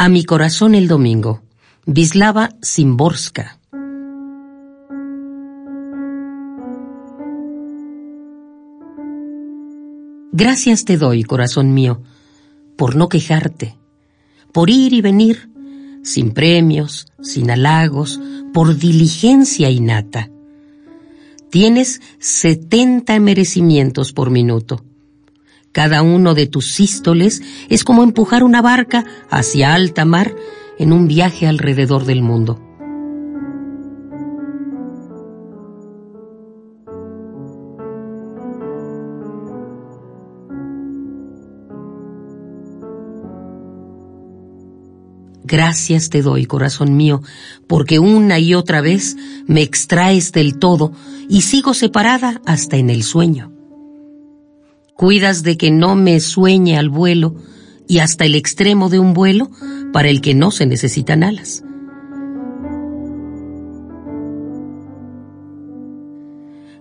A mi corazón el domingo. Vislava Simborska. Gracias te doy, corazón mío, por no quejarte, por ir y venir, sin premios, sin halagos, por diligencia innata. Tienes setenta merecimientos por minuto. Cada uno de tus sístoles es como empujar una barca hacia alta mar en un viaje alrededor del mundo. Gracias te doy, corazón mío, porque una y otra vez me extraes del todo y sigo separada hasta en el sueño. Cuidas de que no me sueñe al vuelo y hasta el extremo de un vuelo para el que no se necesitan alas.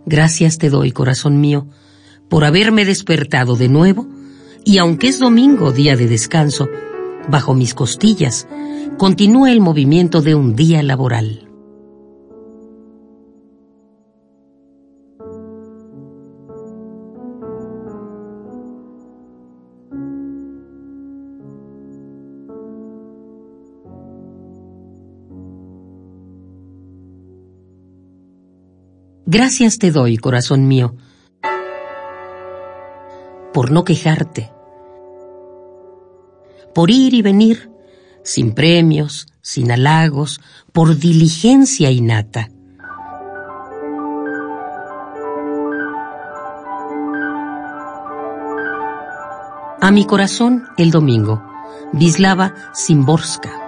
Gracias te doy, corazón mío, por haberme despertado de nuevo y aunque es domingo, día de descanso, bajo mis costillas continúa el movimiento de un día laboral. Gracias te doy, corazón mío, por no quejarte, por ir y venir, sin premios, sin halagos, por diligencia innata. A mi corazón el domingo, Vislava Simborska.